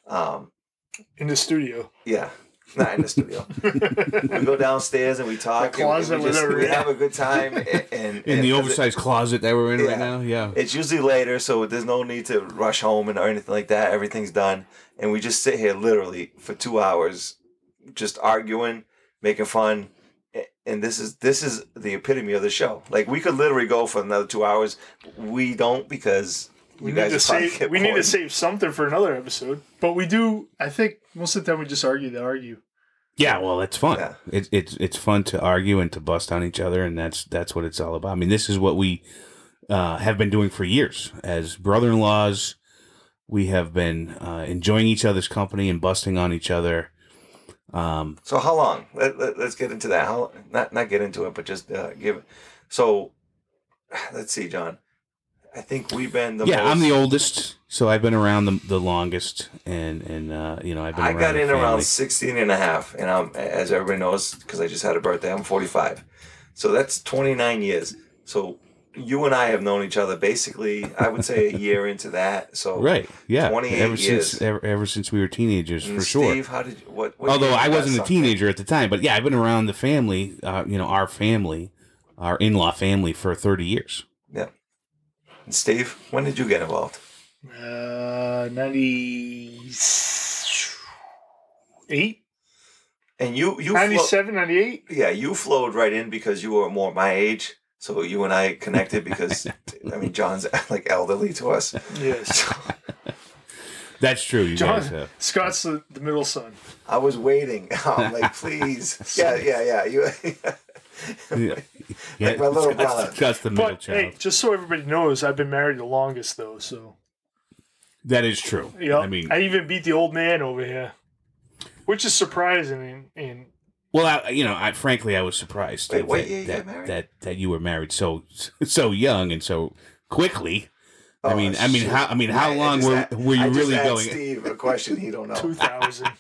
Um, In the studio. yeah, not in the studio. *laughs* we go downstairs and we talk. The closet and we, with just, we have a good time. And, and In and the 'cause oversized closet that we're in right now. Yeah. It's usually later, so there's no need to rush home and or anything like that. Everything's done, and we just sit here literally for two hours, just arguing, making fun. A- And this is this is the epitome of the show. Like we could literally go for another two hours. We don't because We you need to save. get We need to save something for another episode. But we do. I think most of the time we just argue to argue. Yeah, well, it's fun. Yeah. It's it's it's fun to argue and to bust on each other, and that's that's what it's all about. I mean, this is what we uh, have been doing for years as brother-in-laws. We have been uh, enjoying each other's company and busting on each other. Um, So how long? Let, let, us get into that. How not not get into it, but just uh, give. It. So let's see, John. I think we've been the yeah, most, I'm the oldest, so I've been around the, the longest, and and uh, you know I've been. I got in around family. 16 and a half, and I'm as everybody knows because I just had a birthday. I'm 45, so that's 29 years. So you and I have known each other basically. I would say a year into that. So Right. Yeah. 28 ever years. since ever, ever since we were teenagers, And for sure. Steve, how did you, what? what Although year I wasn't a suck? teenager at the time, but yeah, I've been around the family, uh, you know, our family, our in-law family for 30 years. Yeah. And Steve, when did you get involved? Uh, 98? And you you flo- 97, 98? yeah you flowed right in because you were more my age. So you and I connected because I mean John's *laughs* like elderly to us. Yes. *laughs* That's true. You John, guys, uh, Scott's the, the middle son. I was waiting. *laughs* I'm like, please. Yeah, yeah, yeah. You yeah, yeah, Like my little Scott's- brother. Scott's the middle But child. hey, just so everybody knows, I've been married the longest though. So that is true. yeah, I mean, I even beat the old man over here, which is surprising. And, and well, I, you know, I, frankly, I was surprised Wait, that, what that, year you that, married? that that you were married so so young and so quickly. I Oh, mean, I mean, shit. how I mean, how I long just were a- were you I just really asked going? Steve a question he don't know. 2000. *laughs*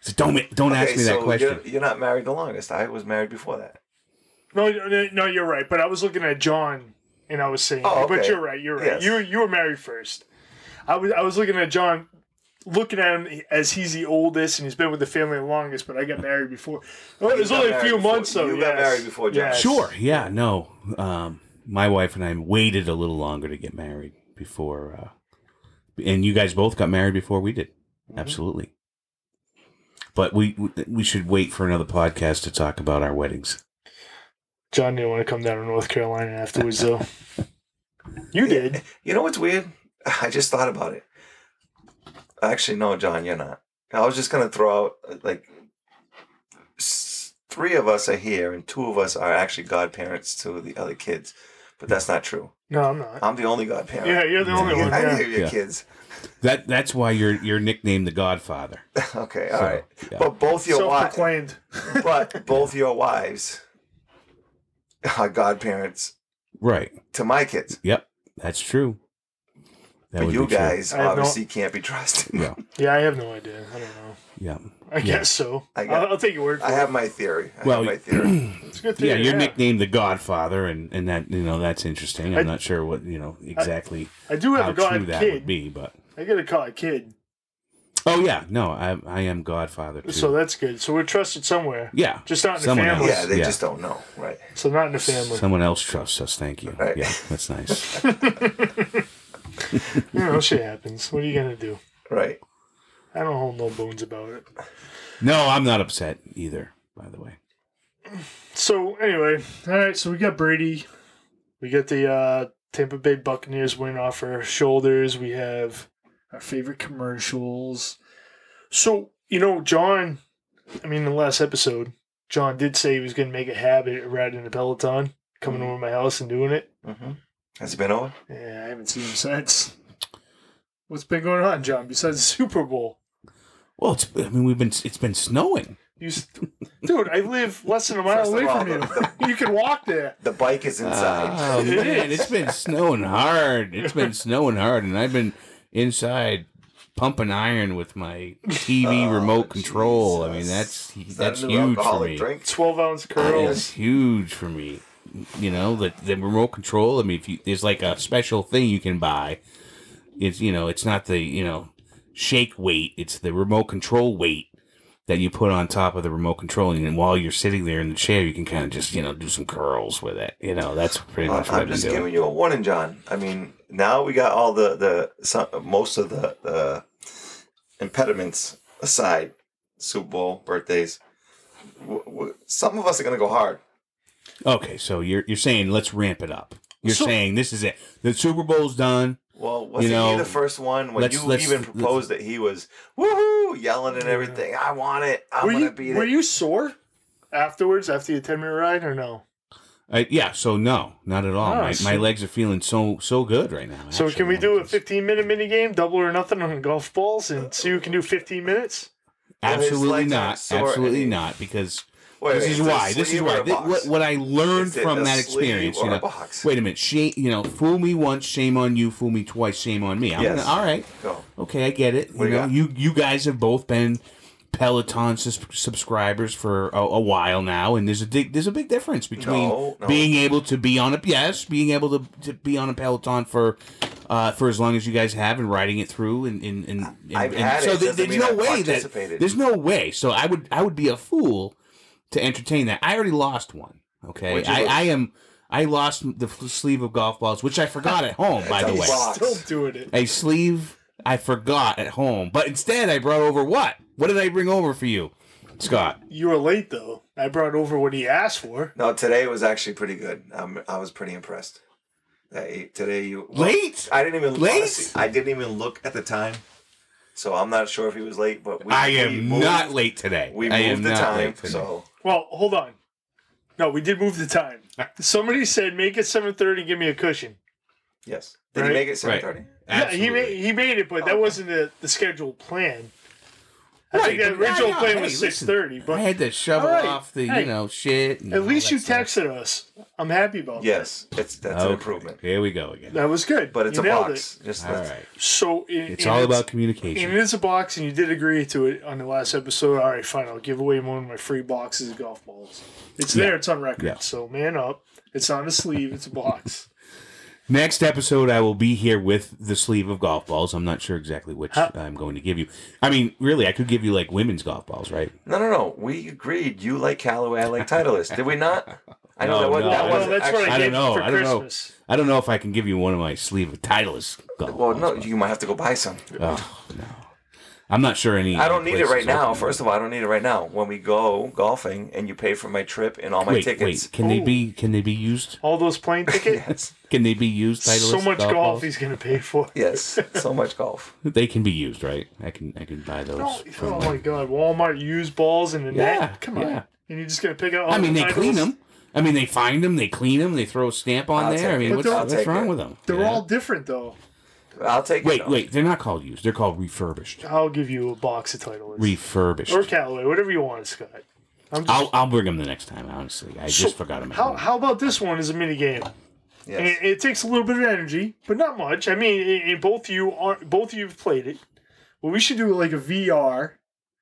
So don't ma- don't ask Okay, me that question. You're, you're not married the longest. I was married before that. no, no, no, you're right. But I was looking at John, and I was saying, Oh, but you're right. You're right. Yes. You were- you were married first. I was I was looking at John, looking at him as he's the oldest and he's been with the family the longest. But I got married before. Well, it was only a few before- months though. you got married before John. Yes. Sure. Yeah. No. Um, my wife and I waited a little longer to get married before, uh, and you guys both got married before we did. Mm-hmm. Absolutely. But we we should wait for another podcast to talk about our weddings. John didn't want to come down to North Carolina afterwards though. *laughs* You did. You know what's weird? I just thought about it. Actually, no, John, you're not. I was just gonna throw out uh, like three of us are here, and two of us are actually godparents to the other kids. But that's not true. No, I'm not. I'm the only godparent. Yeah, you're the only *laughs* one. I Yeah. knew your Yeah. kids. That that's why you're you're nicknamed the Godfather. *laughs* Okay, all So, right. yeah. But both your wives, but both your wives are godparents Right. to my kids. Yep. That's true. That but you be true. guys no- obviously can't be trusted. Yeah. *laughs* Yeah, I have no idea. I don't know. Yeah. I guess so. I I got- will I'll take your word for I it. have my theory. I Well, have my theory. *clears throat* It's a good Yeah, you're nicknamed the Godfather, and, and that you know that's interesting. I'm I- not sure what you know exactly I do have how a god true that kid. would be, but I gotta a god kid, oh yeah, no, I I am Godfather too. so that's good. So we're trusted somewhere. yeah, Just not in the family. else. yeah, they yeah. just don't know, right? So not in the family. Someone else trusts us. Thank you. Right. Yeah, that's nice. *laughs* *laughs* You know, shit happens. What are you gonna do? Right. I don't hold no bones about it. no, I'm not upset either. By the way, So anyway, all right. So we got Brady. We got the uh, Tampa Bay Buccaneers win off our shoulders. We have our favorite commercials. So you know, John. I mean, in the last episode, John did say he was going to make a habit of riding the Peloton, coming over to my house and doing it. Mm-hmm. Has it been over? Yeah, I haven't seen him since. What's been going on, John? Besides the Super Bowl, well, it's I mean we've been it's been snowing. you, s- dude. I live less than a mile First away all, from you. the- you can walk there. The bike is inside. Oh *laughs* It man, is. it's been snowing hard. It's been snowing hard, and I've been inside pumping iron with my TV Oh, remote control. I mean, that's that that's huge for me. Drink? Twelve ounce That curls. is huge for me. You know, the the remote control. I mean, if you there's like a special thing you can buy. It's you know, it's not the you know shake weight. It's the remote control weight that you put on top of the remote control, and while you're sitting there in the chair, you can kind of just you know do some curls with it. You know, that's pretty much what I'm just giving you a warning, John. I mean, now we got all the the some, most of the the impediments aside. Super Bowl, birthdays. W- w- some of us are gonna go hard. Okay, so you're you're saying let's ramp it up. You're So- saying this is it. The Super Bowl's done. Well, was You he the first one when let's- you let's- even proposed that he was woohoo yelling and everything? I want it. I'm were gonna you beat were it. you sore afterwards after your ten minute ride or no? Uh, yeah, so no, not at all. Oh, my, so- my legs are feeling so so good right now. So actually. can we do a fifteen minute mini game, double or nothing on golf balls, and see who can do fifteen minutes? Absolutely not. Absolutely not. Because Wait, this wait, is why. This is why. a Thi- box? what, what I learned from that experience. You know, wait a minute. Shame, you know, fool me once, shame on you. Fool me twice, shame on me. I'm Yes. gonna, all right. Go. Okay, I get it. What you know, got? you you guys have both been Peloton sus- subscribers for a, a while now, and there's a dig- there's a big difference between No, no. being able to be on a yes, being able to, to be on a Peloton for. Uh, for as long as you guys have and riding it through and, and, and, and, I've and had so doesn't there's no I've way that there's no way so I would I would be a fool to entertain that I already lost one okay I. I am I lost the sleeve of golf balls which I forgot at home by the way. Still doing it. a sleeve I forgot at home. But instead, I brought over what? What did I bring over for you, Scott? You were late though. I brought over what he asked for. No, today was actually pretty good. Um, I was pretty impressed. That today you well, Late? I didn't even Late? honestly, I didn't even look at the time, so I'm not sure if he was late. But we, I we am moved- not late today. We I am moved the not time, late so Well, hold on. No, we did move the time. *laughs* Somebody said make it seven thirty. Give me a cushion. yes. Did Right. he make it seven thirty? Yeah, he made he made it, but that wasn't the, the scheduled plan. I Right, think the original yeah, plan hey, was listen, six thirty. I But had to shovel All right. off the Hey, you know shit. and at least that you stuff. texted us. I'm happy about that. Yes, it's that's an improvement. Here we go again. that. That was good. But it's You a nailed box. Just All let's- right. It. So it, It's and all about And communication. it is a box, and you did agree to it on the last episode. All right, fine. I'll give away one of my free boxes of golf balls. It's there. It's on record. Yeah. So man up. It's on the sleeve. It's a box. Next episode, I will be here with the sleeve of golf balls. I'm not sure exactly which Huh. I'm going to give you. I mean, really, I could give you like women's golf balls, right? No, no, no. We agreed. You like Callaway. I like Titleist. Did we not? I know No, that was no, that I well, was that's actually, what I, I don't gave know. for I don't know. Christmas. I don't know if I can give you one of my sleeve of Titleist golf Well, balls. no, but- you might have to go buy some. Oh, no. I'm not sure any. I don't need it right now. open. First of all, I don't need it right now. When we go golfing and you pay for my trip and all my wait, tickets, wait. Can they Oh. be? Can they be used? All those plane *laughs* tickets. yes, Can they be used? Titleist so much golf, balls? he's going to pay for. yes, so much golf. *laughs* They can be used, right? I can. I can buy those. Oh, oh my god, Walmart used balls in the Yeah, net. Come on, yeah. and you're just gonna pick out. All I mean, the they titles? clean them. I mean, they find them, they clean them, they throw a stamp on I'll there. I mean, what's, what's wrong it. with them? They're Yeah. all different though. I'll take it. Wait, wait. They're not called used. They're called refurbished. I'll give you a box of Titleist Refurbished. or Callaway, whatever you want, Scott. I'm just, I'll I'll bring them the next time. Honestly, I So, just forgot them. how how about this one as a mini game? Yes. It, it takes a little bit of energy, but not much. I mean, and- and both you are both of you have played it. Well, we should do like a VR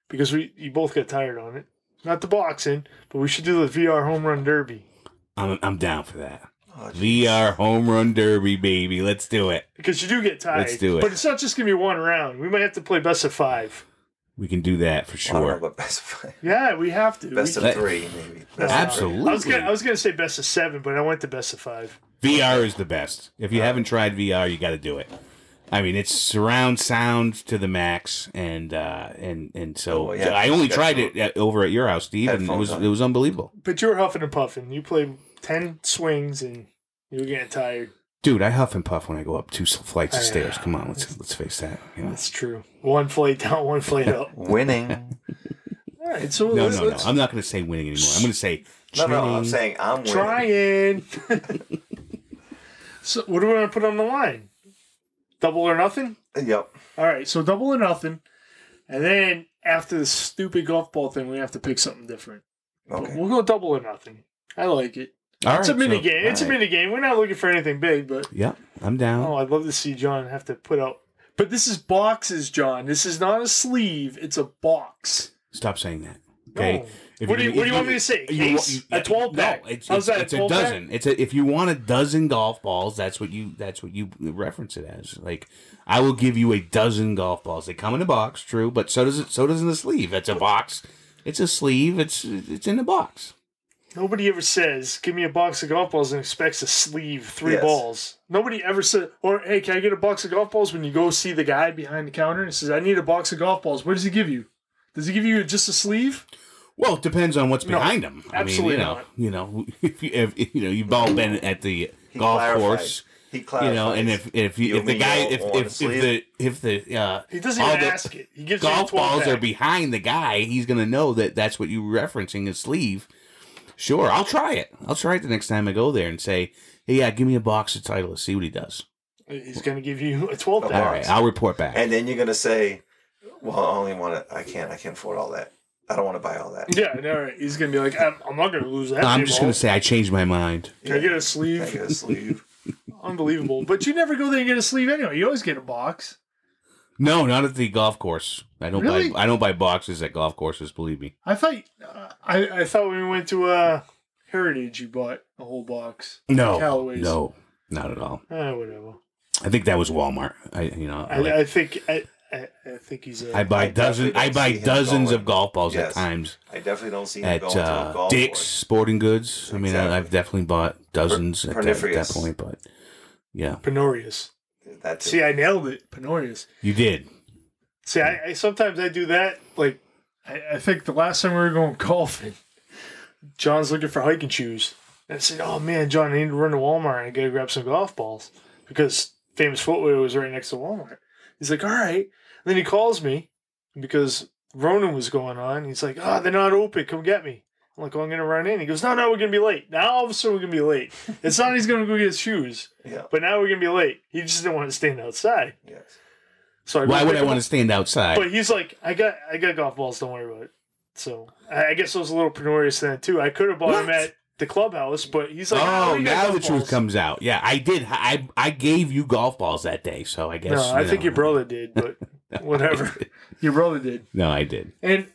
because we you both got tired on it. Not the boxing, but we should do the VR home run derby I'm I'm down for that. Oh. VR home run derby, baby. Let's do it. because you do get tired. Let's do it. But it's not just gonna be one round. We might have to play best of five. We can do that for I don't know sure. about best of five. Yeah, we have to. best We- of three, maybe. Best of Absolutely. I was gonna I was gonna say best of seven, but I went to best of five. VR is the best. If you haven't tried VR, you got to do it. I mean, it's surround sound to the max, and uh, and and so Oh, yeah. I only Got tried it at, over at your house, Steve, and it headphones was on. it was unbelievable, But you were huffing and puffing. You played ten swings and you were getting tired. dude. I huff and puff when I go up two flights of stairs. Come on, let's let's face that. You know? That's true. One flight down, one flight up. *laughs* Winning. All right, so No, let's, no, no. let's I'm not going to say winning anymore. I'm going to say No, no, I'm saying I'm winning. trying. *laughs* so what do we want to put on the line? Double or nothing? Yep. All right, so double or nothing, and then after the stupid golf ball thing, we have to pick something different. Okay. We'll go double or nothing. I like it. It's a mini so- game. It's a mini game. We're not looking for anything big, but Yeah, I'm down. oh, I'd love to see John have to put out. But this is boxes, John. This is not a sleeve. It's a box. Stop saying that. Okay. No. If What do you- what do you want me to say? Case? you- A 12 pack? No, it's, How's it's, that, a it's a 12 pack? dozen. It's a if you want a dozen golf balls, that's what you that's what you reference it as. Like I will give you a dozen golf balls. They come in a box, true, but so does it. So does in the sleeve. It's a box. It's a sleeve. It's it's in a box. Nobody ever says, "Give me a box of golf balls" and expects a sleeve three Yes. balls. Nobody ever said, "Or hey, can I get a box of golf balls?" When you go see the guy behind the counter and says, "I need a box of golf balls," what does he give you? Does he give you just a sleeve? Well, it depends on what's No, behind them. I mean, absolutely you know, not. you know, *laughs* if you if, you know, you've all been at the He golf clarified. course. He clarified. You know, and if if you, You if the guy if if, if the if the uh, He doesn't all even the ask it. He gives you a golf 12 balls pack. are behind the guy, he's gonna know that that's what you're referencing his sleeve. Sure, I'll try it. I'll try it the next time I go there and say, "Hey, yeah, give me a box of Titleist. See what he does." He's going to give you a twelve All right, I'll report back. and then you're gonna say, Well, I only want to. I can't. I can't afford all that. I don't want to buy all that. Yeah, no, right. he's gonna be like, I'm, I'm not gonna lose that. I'm just gonna say I changed my mind. Can I get a sleeve? i get a sleeve. *laughs* Unbelievable. But you never go there and get a sleeve anyway. You always get a box. No, not at the golf course. I don't Really? buy I don't buy boxes at golf courses. Believe me. I thought uh, I I thought when we went to uh Heritage, you bought a whole box. No, Callaway's. no, not at all. Ah, whatever. I think that was Walmart. I you know I, I, like- I think I, I, I think he's a. I buy I dozens. definitely I buy dozens going. of golf balls Yes. at times I definitely don't see him at going to a uh, golf Dick's course. Sporting Goods. I mean, I, I've definitely bought dozens at, that, at that point. But yeah, Penurious. That too. See, I nailed it. Penurious. you did. See, I, I sometimes I do that. Like, I, I think the last time we were going golfing, John's looking for hiking shoes. And I said, "Oh man, John, I need to run to Walmart and I gotta grab some golf balls because Famous Footwear was right next to Walmart." He's like, "All right." And then he calls me because Ronan was going on. He's like, "Oh, they're not open. Come get me." I'm like, "Oh, I'm gonna run in." He goes, "No, no, we're gonna be late." Now all of a sudden we're gonna be late. *laughs* It's not he's gonna go get his shoes, yeah. but now we're gonna be late. He just didn't want to stand outside. Yes. So I Why would I want up. to stand outside? But he's like, I got, I got golf balls. Don't worry about it. So I, I guess it was a little penurious then too. I could have bought him at the clubhouse, but he's like, "Ah, oh, now golf the truth comes out. Yeah, I did. I I gave you golf balls that day, so I guess. No, I you think know. your brother did, but *laughs* whatever. *laughs* your brother did, No, I did. and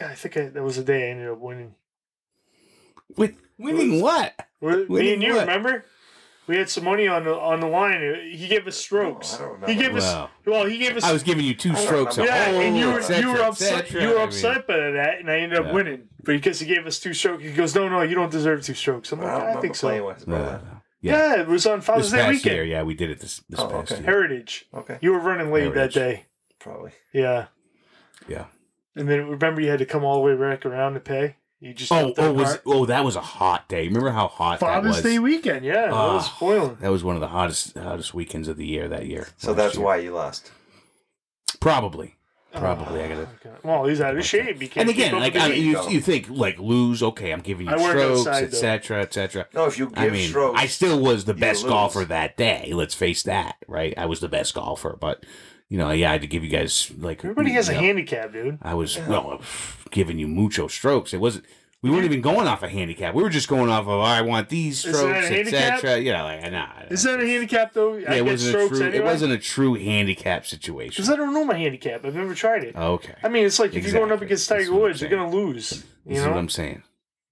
yeah, I think I, that was the day I ended up winning. Wait, winning what? Me Winning and you what? remember? We had some money on the on the line. He gave us strokes. Oh, I don't he remember. gave us Wow. well. He gave us I was giving you two strokes. Yeah, hole, and you were cetera, you were upset. You were upset by that, and I ended up Yeah. winning because he gave us two strokes. He goes, "No, no, you don't deserve two strokes." I'm like, don't "I, think so." playing with his brother. uh, yeah. Yeah, it was on This Father's Day past weekend. year, yeah, we did it this this Oh, past okay. year. Heritage. Okay. You were running late Heritage. that day. Probably. Yeah, Yeah. And then remember you had to come all the way back around to pay. You just Oh, oh, was car. oh that was a hot day. Remember how hot Father's that was? Day weekend. Yeah, that was Ah, boiling. That was one of the hottest hottest weekends of the year that year. So that's year. why you lost. Probably. Probably. I gotta. Okay. Well, he's out of shape. He can't And again, like I mean, you, you think like lose, okay, I'm giving you I strokes, outside, though. etc., etc. No, if you give I mean, strokes, I still was the best lose. golfer that day. Let's face that, right? I was the best golfer, but you know, yeah, I had to give you guys like Everybody has a you know, handicap, dude. I was Yeah. well giving you mucho strokes. It wasn't. We weren't even going off a handicap. We were just going off of oh, I want these Is a strokes, etc. Yeah, like nah. Is that a handicap though? Yeah, I it wasn't a true. anyway. It wasn't a true handicap situation. because I don't know my handicap. I've never tried it. Okay, I mean, it's like if you're going up against Tiger Woods, you're gonna lose. this You is know, what I'm saying.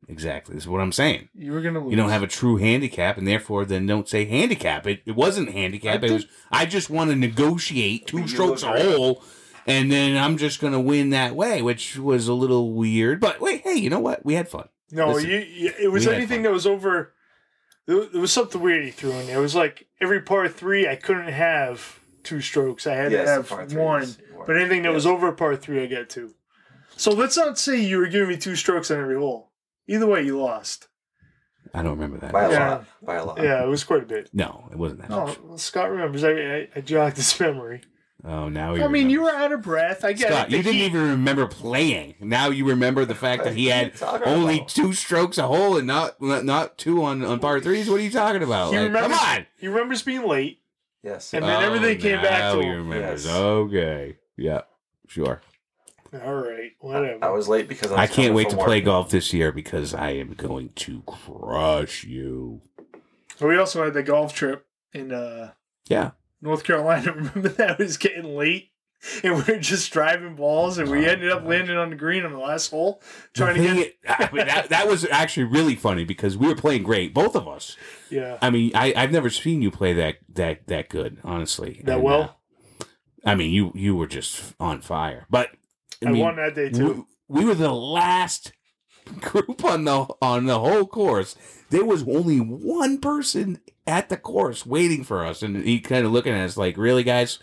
Exactly, this is what I'm saying. you were gonna lose. You don't have a true handicap, and therefore, then don't say handicap. It, it wasn't handicap. I it was. I just want to negotiate two strokes a hole, and then I'm just going to win that way, which was a little weird. But wait, hey, you know what? We had fun. No, Listen, you, you, it was anything that was over. There was, there was something weird he threw in there. It was like every par three, I couldn't have two strokes. I had Yes, to have one. were- But anything that was over par three, I got two. So let's not say you were giving me two strokes on every hole. Either way, you lost. I don't remember that. by a Yeah. lot, by a lot. Yeah, it was quite a bit. No, it wasn't that. Oh, much. well, Scott remembers. I, I, I jogged his memory. Oh, now I mean, you were out of breath. I get Scott, it. you didn't heat- even remember playing. Now you remember the fact that he had only about? two strokes a hole and not not, not two on, on par threes. What are you talking about? Like, remembers, come on. He remembers being late. Yes. And then everything oh, came back now to he him. remembers. Yes. Okay. Yeah. Sure. All right, whatever. I was late because I, was I can't wait to from play golf this year because I am going to crush you. So we also had the golf trip in uh, Yeah. North Carolina. *laughs* Remember that it was getting late, and we were just driving balls, and we Oh, ended up gosh. landing on the green on the last hole, The trying to get. i- I mean, that, that was actually really funny because we were playing great, both of us. Yeah, I mean, I, I've never seen you play that that that good, honestly. that And, well. uh, I mean, you you were just on fire. But I, I, mean, won that day too. we, we were the last *laughs* group on the on the whole course. There was only one person at the course waiting for us, and he kind of looking at us like, "Really, guys?"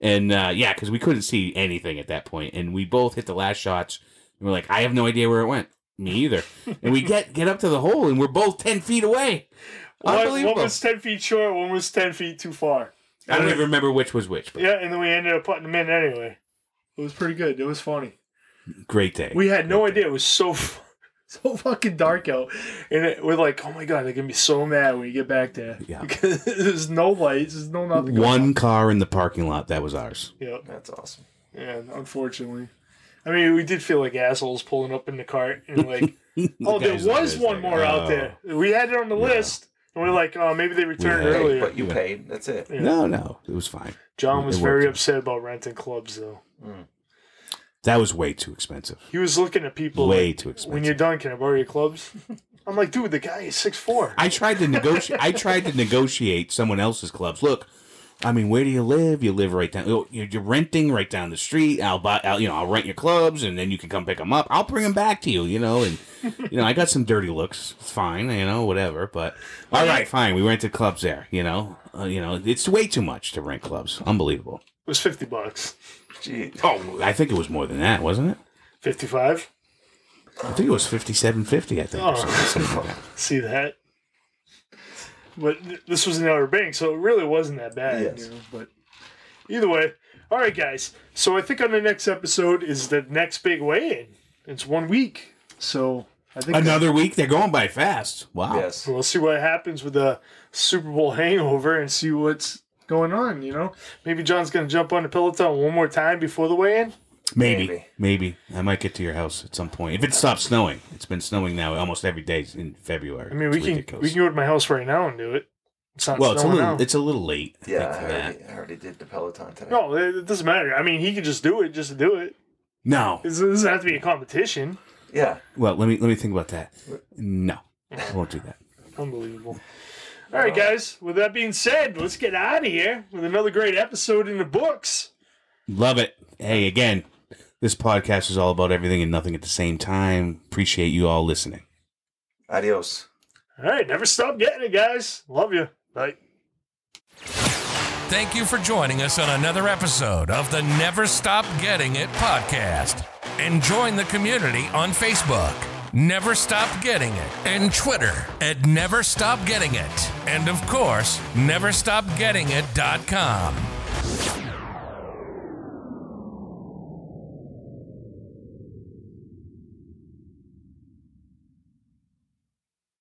And uh, yeah, because we couldn't see anything at that point, and we both hit the last shots. And we're like, "I have no idea where it went." Me either. and we get get up to the hole, and we're both ten feet away. One, one was ten feet short, one was ten feet too far. I don't even remember which was which, but Yeah, and then we ended up putting them in anyway. It was pretty good. It was funny. great day. We had no idea. It was so *laughs* so fucking dark out, and it, we're like, "Oh my god, they're gonna be so mad when we get back there." Yeah. because *laughs* there's no lights, there's no nothing. going One car in the parking lot that was ours. on. Yeah. That's awesome. Yeah, unfortunately. I mean, we did feel like assholes pulling up in the cart and *laughs* like, oh, there was one like, more out oh. there. We had it on the list, and we're like, oh, maybe they returned Yeah. earlier. But you paid. That's it. No, no, it was fine. John was very worked. upset about renting clubs, though. Mm. That was way too expensive. He was looking at people. Way like, too expensive. When you're done, can I borrow your clubs? *laughs* I'm like, dude, the guy is six four. I tried to negotiate. I tried to negotiate someone else's clubs. Look, I mean, where do you live? You live right down. oh, You're you're renting right down the street. I'll buy. I'll, you know, I'll rent your clubs, and then you can come pick them up. I'll bring them back to you. You know, and you know, I got some dirty looks. It's fine. You know, whatever. But all right, fine. We rented clubs there. You know, uh, you know, it's way too much to rent clubs. Unbelievable. It was fifty bucks. Gee. Oh, I think it was more than that, wasn't it? Fifty five. I think it was fifty-seven fifty. I think. Oh. something, something like that. *laughs* See that? But this was in Outer bank, so it really wasn't that bad. Yes. You know? But either way, all right, guys. So I think on the next episode is the next big weigh-in. It's one week, so I think Another week. They're going by fast. Wow. Yes. we'll see what happens with the Super Bowl hangover and see what's going on. You know, maybe John's gonna jump on the Peloton one more time before the weigh-in. Maybe, Maybe. maybe, I might get to your house at some point if it stops snowing. It's been snowing now almost every day in February. I mean, we It's can ridiculous. we can go to my house right now and do it. It's not well, it's a snowing little now. it's a little late. I Yeah, think, I for that. already, I already did the Peloton today. no, it, it doesn't matter. I mean, he could just do it, just to do it. No. It doesn't have to be a competition. Yeah. Well, let me let me think about that. No, I won't do that. Unbelievable. All right, guys. With that being said, let's get out of here with another great episode in the books. Love it. Hey, again, this podcast is all about everything and nothing at the same time. Appreciate you all listening. Adios. All right, never stop getting it, guys. Love you. Bye. Thank you for joining us on another episode of the Never Stop Getting It podcast. And join the community on Facebook, Never Stop Getting It, and Twitter at Never Stop Getting It. And of course, NeverStopGettingIt.com.